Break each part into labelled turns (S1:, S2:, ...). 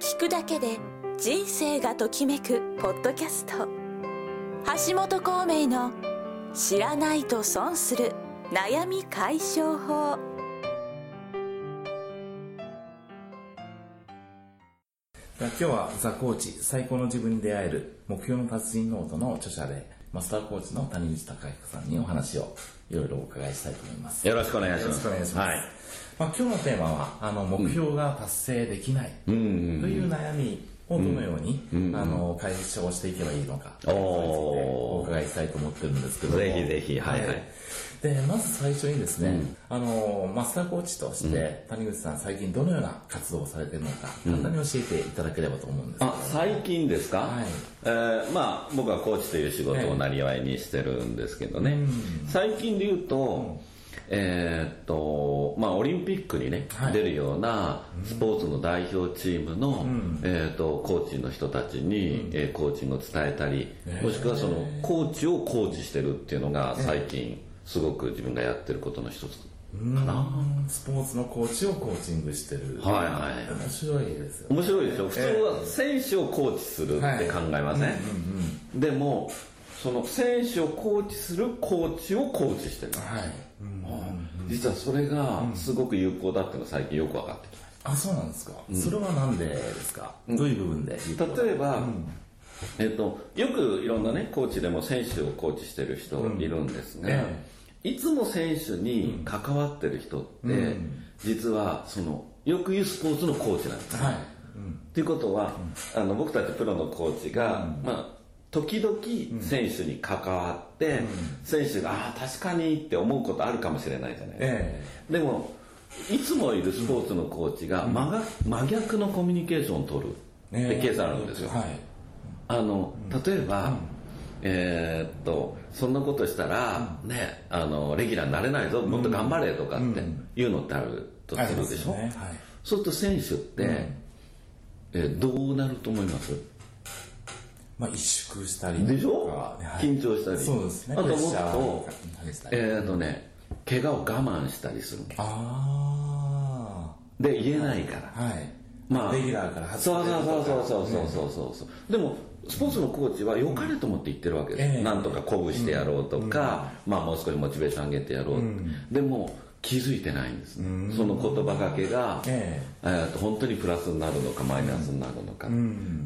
S1: 聞くだけで人生がときめくポッドキャスト。橋本孔明の「知らないと損する悩み解消法」
S2: 今日はザ・コーチ最高の自分に出会える目標の達人ノートの著者でマスターコーチの谷口貴彦さんにお話をいろいろお伺いしたいと思います。
S3: よろしくお願いします。
S2: よろしくお願いします、はい。まあ、今日のテーマはあの目標が達成できない。という悩みをどのように、うん、あの解消していけばいいのか。お伺いしたいと思ってるんですけど
S3: ぜひぜひ。はい、はい、
S2: でまず最初にですね、うん、あのマスターコーチとして、谷口さん最近どのような活動をされているのか、簡単に教えていただければと思うんですけど、
S3: あ最近ですか、はい。えー、まあ僕はコーチという仕事をなりわいにしてるんですけどね、最近で言うと、えー、っとまあ、オリンピックにね、はい、出るようなスポーツの代表チームの、うん、えー、っとコーチの人たちに、うん、えー、コーチングを伝えたり、もしくはそのコーチをコーチしてるっていうのが最近すごく自分がやってることの一つかな。
S2: スポーツのコーチをコーチングしてる。
S3: はいはい。
S2: 面白いですよ、
S3: ね、面白いでしょ？普通は選手をコーチするって考えません、でもその選手をコーチするコーチをコーチしてる、はい。うん、実はそれがすごく有効だっていうのが最近よく分かってきました。
S2: あそうなんですか、うん、それは何でですか、どういう部分で
S3: 例えば、えっと、よくいろんなねコーチでも選手をコーチしてる人いるんですが、いつも選手に関わってる人って、実はそのよく言うスポーツのコーチなんです、はい。うん、っていうことは、あの僕たちプロのコーチが、まあ時々選手に関わって、選手がああ確かにって思うことあるかもしれないじゃない。ですか、でもいつもいるスポーツのコーチが真が真逆のコミュニケーションを取るってケースあるんですよ、あの例えば、えー、っとそんなことしたら、ねあのレギュラーになれないぞもっと頑張れとかっていうのってあるとするでしょ、ね。はい、そうすると選手って、うん、えー、どうなると思います？
S2: まあ、萎縮したり
S3: でしょ、はい、緊張したり。
S2: そうですね。
S3: あともっとえっ、ー、とね怪我を我慢したりするああで言えないから、はい、
S2: まあレギュラーから
S3: 外そうそうそうそうそうそうそうそう、でもスポーツのコーチは良かれと思って言ってるわけです、うん、なんとか鼓舞してやろうとか、うん、まあもう少しモチベーション上げてやろう、うん、でも気づいてないんです、ね、その言葉がけが、えー、本当にプラスになるのかマイナスになるのか、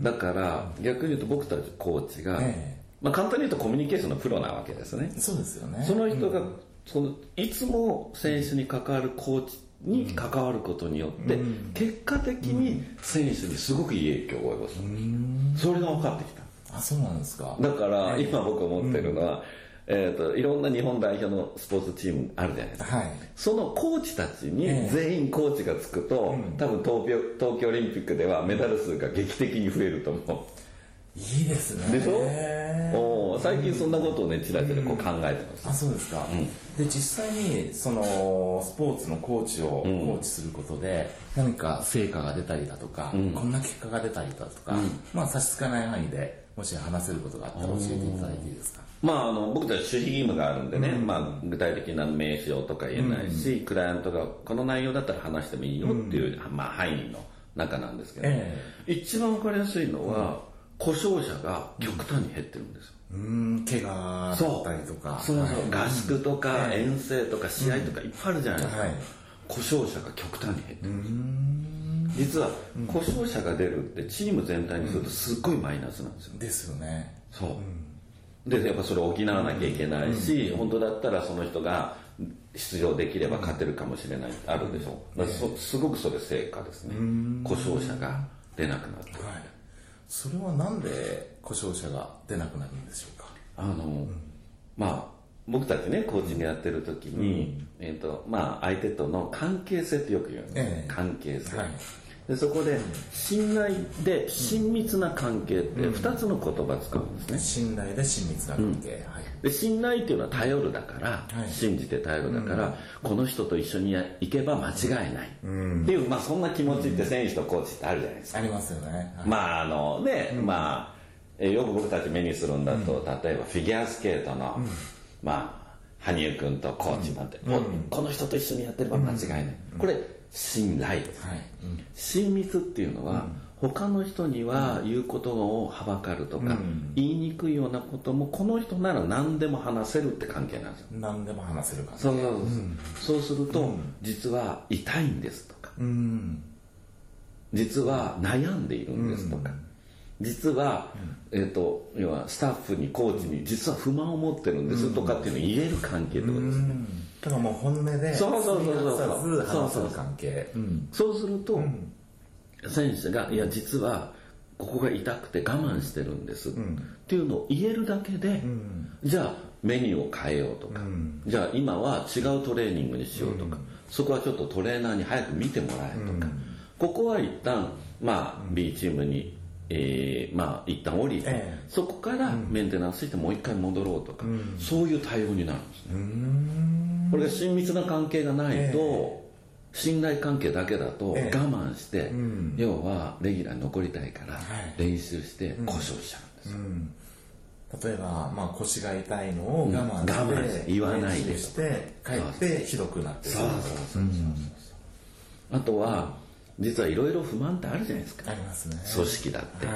S3: だから逆に言うと僕たちコーチが、えー、まあ、簡単に言うとコミュニケーションのプロなわけですね。
S2: そうですよね。
S3: その人が、そのいつも選手に関わるコーチに関わることによって、結果的に選手にすごくいい影響を及ぼす、それが分かってきた。
S2: あそうなんですか。
S3: だから今僕思ってるのは、えーと、いろんな日本代表のスポーツチームあるじゃないですか、はい、そのコーチたちに全員コーチがつくと、えー、多分東京東京オリンピックではメダル数が劇的に増えると思
S2: ういいですね。
S3: でしょ？お最近そんなことをねちらちらこう考えてます、
S2: うん、あそうですか、うん、で実際にそのスポーツのコーチをコーチすることで、何か成果が出たりだとか、うん、こんな結果が出たりだとか、まあ差し支えない範囲でもし話せることがあったら教えていただいていいですか？
S3: まあ、あの僕たち守秘義務があるんでね、うん、まあ、具体的な名称とか言えないし、うん、クライアントがこの内容だったら話してもいいよっていう、うん、まあ、範囲の中なんですけど、えー、一番わかりやすいのは、故障者が極端に減ってるんですよ。
S2: うん、怪我だったりとか。
S3: そう。そうそう、合宿とか遠征とか試合とかいっぱいあるじゃないですか。はい、故障者が極端に減ってるんです実は故障者が出るってチーム全体にするとすっごいマイナスなんですよ。
S2: ですよね。
S3: そう。でやっぱそれを補わなきゃいけないし、うん、本当だったらその人が出場できれば勝てるかもしれないあるでしょ。う、すごくそれ成果ですね。故障者が出なくなる、はい、
S2: それはなんで故障者が出なくなるんでしょうか？
S3: あの、うん、まあ僕たちねコーチングやってる時に、えーとまあ、相手との関係性ってよく言うんです、え。ー、関係性、はいでそこで信頼で親密な関係って2つの言葉使うんですね、
S2: 信頼で親密な関係、うん。はい、
S3: で信頼っていうのは頼るだから、はい、信じて頼るだから、うん、この人と一緒に行けば間違いない、うん、っていう、まあ、そんな気持ちって選手とコーチってあるじゃないですか、
S2: ありますよね、
S3: はい、まああのね、まあよく僕たち目にするんだと、例えばフィギュアスケートの、まあ羽生君とコーチなんて、この人と一緒にやってれば間違いない、これ信頼、はい。うん、親密っていうのは、うん、他の人には言うことをはばかるとか、言いにくいようなこともこの人なら何でも話せるって関係なんですよ。
S2: 何でも話せるか
S3: そうそうそう、そう。すると、実は痛いんですとか、実は悩んでいるんですとか、実は、えー、と要はスタッフにコーチに実は不満を持ってるんですとかっていうのを言える関係ってことですね、
S2: だからもう本音で
S3: そうそうそうそう。
S2: そう話せる関係。
S3: そうすると、選手が「いや実はここが痛くて我慢してるんです」っていうのを言えるだけで、じゃあメニューを変えようとか、じゃあ今は違うトレーニングにしようとか、そこはちょっとトレーナーに早く見てもらえとか、ここは一旦まあ B チームにえー、まあ一旦降りて、ええ、そこからメンテナンスしてもう一回戻ろうとか、うん、そういう対応になるんです。ねこれが親密な関係がないと、え、信頼関係だけだと我慢して、うん、要はレギュラーに残りたいから練習して故障しちゃうんですよ、うん。
S2: 例えば、まあ、腰が痛いのを我慢して,、我慢して
S3: 言わないで
S2: して帰ってひどくなってそうそうそうそうそう。
S3: あとは、実はいろいろ不満ってあるじゃないですか。
S2: ありますね。
S3: 組織だって、は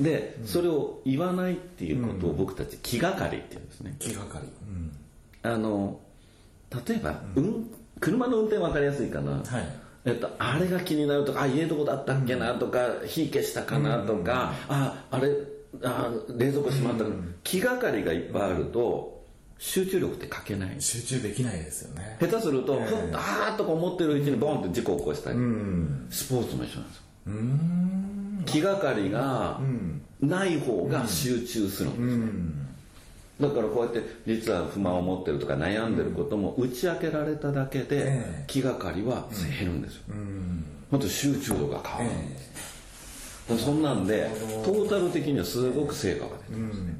S3: い、で、うん、それを言わないっていうことを僕たち気がかりって言うんですね。
S2: 気がかり、う
S3: ん、あの例えば、うん、車の運転分かりやすいかな、はい。えっと、あれが気になるとかあ家どこだったっけなとか、火消したかなとか、ああれあ冷蔵庫閉まったか、気がかりがいっぱいあると集中力って書けない。
S2: 集中できないですよね。
S3: 下手すると、えー、ふっあーっと思ってるうちにボンって事故を起こしたり、うん、スポーツも一緒なんですよ。気がかりがない方が集中するんですね、うんだからこうやって実は不満を持ってるとか悩んでることも打ち明けられただけで気がかりは減るんですよ。もっと集中度が変わるんです。そんなんでトータル的にはすごく成果が出てますね。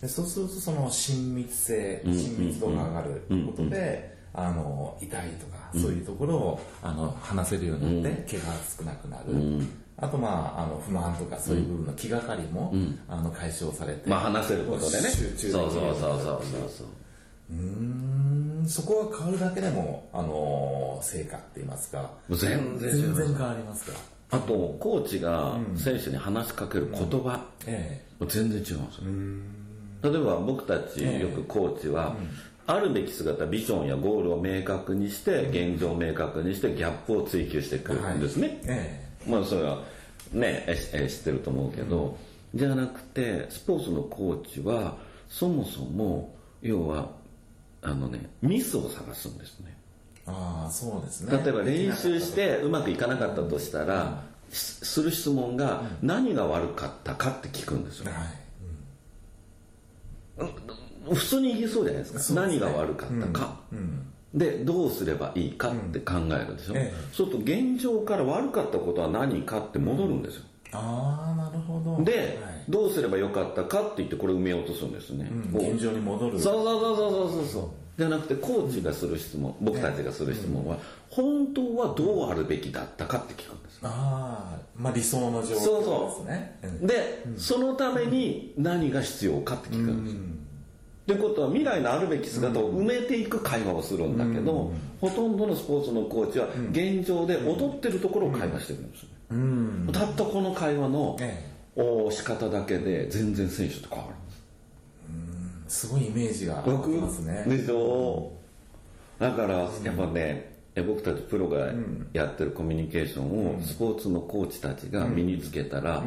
S2: でそうするとその親密性親密度が上がることで、あの痛いとか、そういうところをあの話せるようになって、怪我が少なくなる、あとまああの不満とかそういう部分の気がかりも、あの解消されて、
S3: まあ話せることでね。
S2: 集中できる
S3: そうそうそうそうそう。
S2: うんそこが変わるだけでもあの成果って言いますか。
S3: 全然
S2: 全然変わりますか。
S3: あとコーチが選手に話しかける言葉、ええ、全然違うんですよ。例えば僕たちよくコーチは、あるべき姿ビジョンやゴールを明確にして現状を明確にしてギャップを追求していくんですね、まあそれはねえ知ってると思うけど、じゃなくてスポーツのコーチはそもそも要はあのねミスを探すんですね。
S2: ああそうですね。
S3: 例えば練習してうまくいかなかったとしたら、する質問が何が悪かったかって聞くんですよ、はい。普通に言えそうじゃないですか、ね、何が悪かったか、うん、でどうすればいいかって考えるでしょ、うんええ、そうすると現状から悪かったことは何かって戻るんですよ、
S2: ああなるほど。
S3: で、はい、どうすればよかったかって言ってこれ埋めようとするんですね、
S2: 現状に戻る。
S3: そうそうそうそうそうそう。じゃなくてコーチがする質問、僕たちがする質問は、本当はどうあるべきだったかって聞くんです
S2: ああまあ理想の状況ですね。
S3: そうそう。で、そのために何が必要かって聞くんですよ、ってことは未来のあるべき姿を埋めていく会話をするんだけど、ほとんどのスポーツのコーチは現状で踊ってるところを会話してるんですね、たったこの会話の、お仕方だけで全然選手と変わる
S2: んですすごいイメージがありますね。
S3: でしょ？だからやっぱね、僕たちプロがやってるコミュニケーションをスポーツのコーチたちが身につけたら、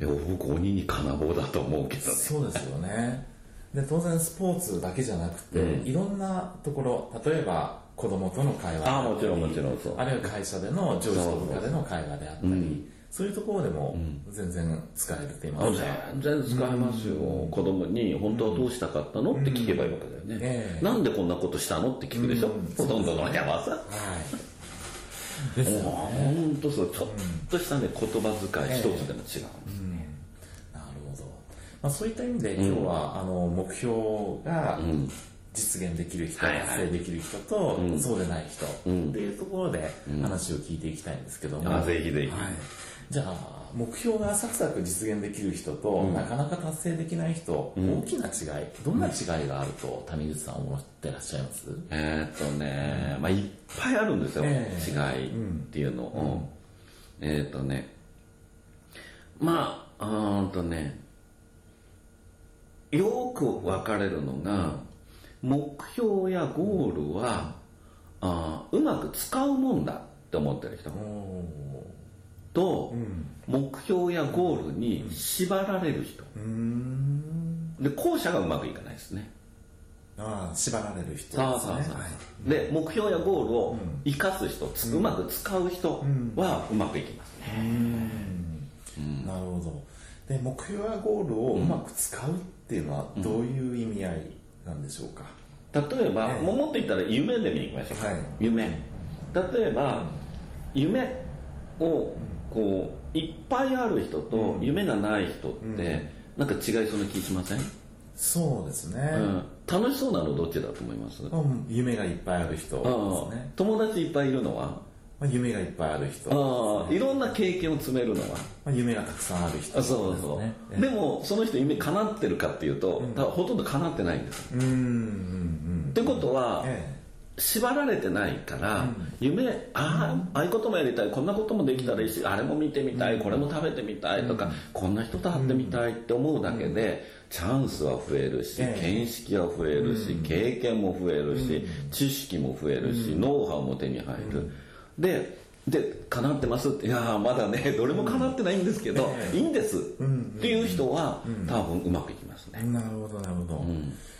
S3: いや僕鬼に金棒だと思うけどね。
S2: そうですよねで当然スポーツだけじゃなくて、うん、いろんなところ例えば子供との会話
S3: あもちろんもちろんそう。
S2: あるいは会社での上司と部下での会話であったり、うん、そういうところでも全然使えるって言いますか、
S3: 全然使えますよ、うん、子供に本当はどうしたかったの？って聞けばいいわけだよね、えー、なんでこんなことしたの？って聞くでしょ、ほとんどの親はさ、はい。ですよね、本当そう。ちょっとしたね言葉遣い一つでも違うんです、
S2: まあ、そういった意味で今日は、あの目標が実現できる人、達成できる人と、そうでない人っていうところで話を聞いていきたいんですけども、
S3: あぜひぜひ、
S2: はい、じゃあ目標がサクサク実現できる人と、なかなか達成できない人、大きな違いどんな違いがあると谷口さん思ってらっしゃいます？
S3: えっとね、まあ、いっぱいあるんですよ、えー、違いっていうの。を、えっとね。まあうんとねよく分かれるのが、目標やゴールは、あうまく使うもんだって思ってる人。と、目標やゴールに縛られる人、で後者がうまくいかないですね。
S2: ああ縛られる人ですね。
S3: そうそうそう、で目標やゴールを生かす人、うまく使う人はうまくいきますね、
S2: なるほど。で目標やゴールをうまく使うっていうのはどういう意味合いなんでしょうか、
S3: 例えば、
S2: ええ。
S3: もっと言ったら夢で見に行きましょう、
S2: はい。
S3: 夢。例えば夢をこういっぱいある人と夢がない人って、なんか違いそうな気しません、
S2: そうですね、
S3: うん、楽しそうなのどっちだと思います、
S2: うん。夢がいっぱいある人ね、
S3: 友達いっぱいいるのは
S2: まあ、夢がいっぱいある人
S3: ああいろんな経験を詰めるのは。
S2: まあ、夢がたくさんある人
S3: あ
S2: ですね
S3: そうそう、
S2: ええ。
S3: でもその人夢叶ってるかっていうと、多分ほとんど叶ってないんです、
S2: うんうんうん
S3: ってことは、
S2: え
S3: 縛られてないから、夢ああああいうこともやりたい。こんなこともできたらいいし、あれも見てみたい。これも食べてみたい。とか、こんな人と会ってみたいって思うだけで、チャンスは増えるし、
S2: ええ。
S3: 見識は増えるし、経験も増えるし、知識も増えるし、ノウハウも手に入る、でで叶ってますって。いやーまだねどれも叶ってないんですけど、
S2: ええ。
S3: いいんです、っていう人は、多分うまくいきますね、
S2: なるほどなるほど、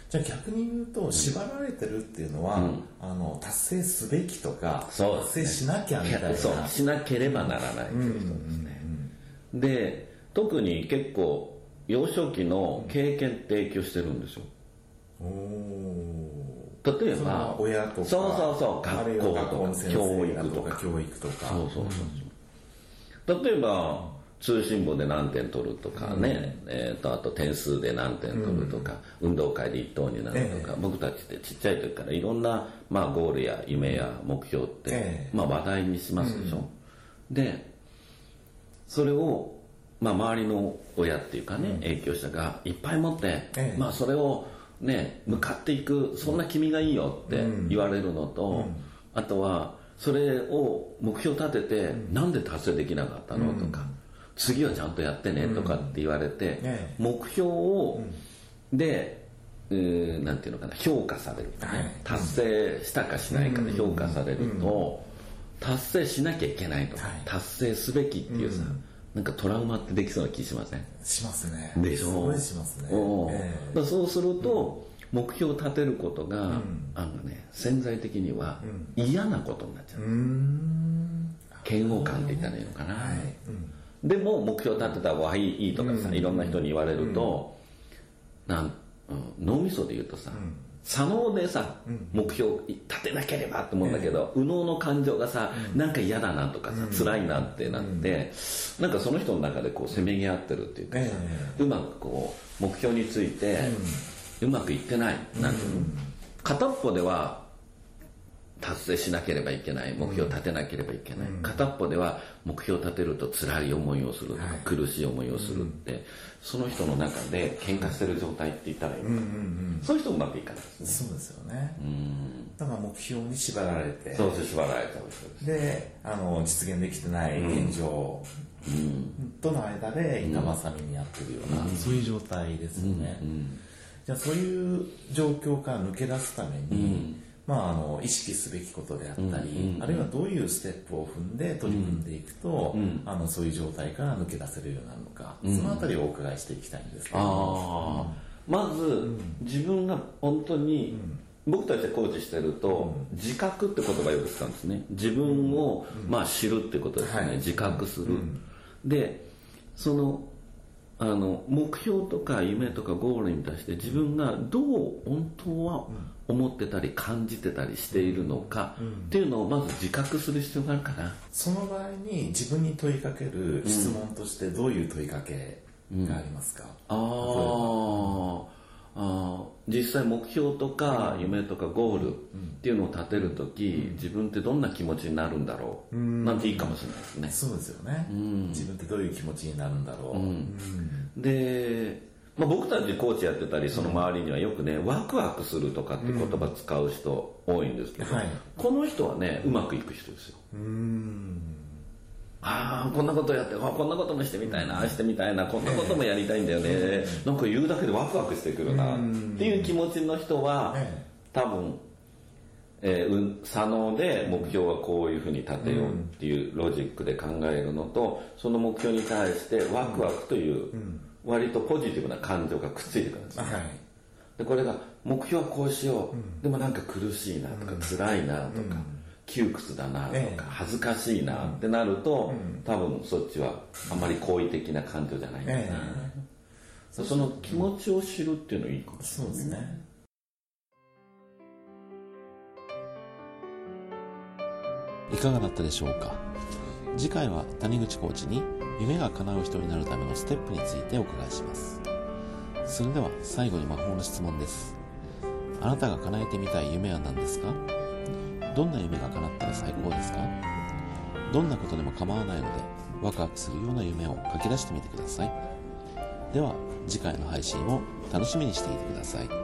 S2: じゃあ逆に言うと縛られてるっていうのは、あの達成すべきとか
S3: そう
S2: 達成しなきゃみたいな。
S3: そう。しなければならないという人ですね、で特に結構幼少期の経験って影響してるんですよ。
S2: おお
S3: 例えば
S2: 親とか
S3: そうそうそう学校とか
S2: 先
S3: 教育とか。
S2: 教育とか。
S3: そうそうそうそう。例えば通信簿で何点取るとかね、えー、とあと点数で何点取るとか、運動会で一等になるとか、僕たちってちっちゃい時からいろんな、まあ、ゴールや夢や目標って、
S2: ええ。
S3: まあ、話題にしますでしょ、でそれを、まあ、周りの親っていうかね、影響者がいっぱい持って、
S2: ええ。
S3: まあ、それをね向かっていくそんな君がいいよって言われるのと、あとはそれを目標立てて、なんで達成できなかったのとか、次はちゃんとやってねとかって言われて、
S2: ええ。
S3: 目標を、でうーなんていうのかな評価される、達成したかしないかで評価されると、達成しなきゃいけないとか、
S2: はい。
S3: 達成すべきっていうさ、なんかトラウマってできそうな気しません？
S2: しますね。
S3: でしょ？
S2: すごいしますね、え
S3: だからそうすると、目標を立てることが、あのね、潜在的には嫌なことになっちゃう、嫌悪感って言ったらいいのかな、
S2: はい、うん。
S3: でも目標立てた方がいいとかさ、いろんな人に言われると、なんうん脳みそで言うとさ、左脳でさ、目標立てなければって思うんだけど、右脳の感情がさ、なんか嫌だなとかさ、辛いなってなって、なんかその人の中でこうせめぎ合ってるっていうかさ、
S2: え
S3: うまくこう目標についてうまくいってない、なんていうの？片っぽでは達成しなければいけない目標を立てなければいけない、片っぽでは目標を立てると辛い思いをするとか、苦しい思いをするって、その人の中で喧嘩してる状態って言ったらいいのか。な、そういう人うまくいかないですね。
S2: そうですよね。だから目標に縛られて。
S3: そうして縛られちゃう人です
S2: であの実現できてない現状。との間で板挟みにやってるような、そういう状態ですよね、じゃあそういう状況から抜け出すために、まあ、あの意識すべきことであったり、あるいはどういうステップを踏んで取り組んでいくと、あのそういう状態から抜け出せるようになるのか、そのあたりをお伺いしていきたいんですけど、
S3: まず、自分が本当に、僕たちコーチしてると、自覚って言葉をよく使うんですね。自分を、まあ、知るってことですね、
S2: はい。
S3: 自覚する、でそのあの目標とか夢とかゴールに対して自分がどう本当は思ってたり感じてたりしているのかっていうのをまず自覚する必要があるかな。
S2: その場合に自分に問いかける質問としてどういう問いかけがありますか、
S3: あーあー実際目標とか夢とかゴールっていうのを立てる時、自分ってどんな気持ちになるんだろう、なんていいかもしれないですね。
S2: そうですよね、自分ってどういう気持ちになるんだろう、
S3: で、まあ、僕たちコーチやってたりその周りにはよくね、ワクワクするとかって言葉使う人多いんですけど、
S2: はい。
S3: この人はねうまくいく人ですよああこんなことやってあこんなこともしてみたいなしてみたいなこんなこともやりたいんだよね、なんか言うだけでワクワクしてくるな。っていう気持ちの人は多分えー、左脳で目標はこういうふうに立てようっていうロジックで考えるのとその目標に対してワクワクという割とポジティブな感情がくっついてくるんです、はい、でこれが目標はこうしよう、でもなんか苦しいなとか辛いなとか、窮屈だなとか恥ずかしいなってなると、多分そっちはあまり好意的な感情じゃないんだな、その気持ちを知るっていうのいいかもしれないですね。
S4: いかがだったでしょうか？次回は谷口コーチに夢が叶う人になるためのステップについてお伺いします。それでは最後に魔法の質問です。あなたが叶えてみたい夢は何ですか？どんな夢が叶ったら最高ですか？どんなことでも構わないのでワクワクするような夢を書き出してみてくださいでは次回の配信を楽しみにしていてください。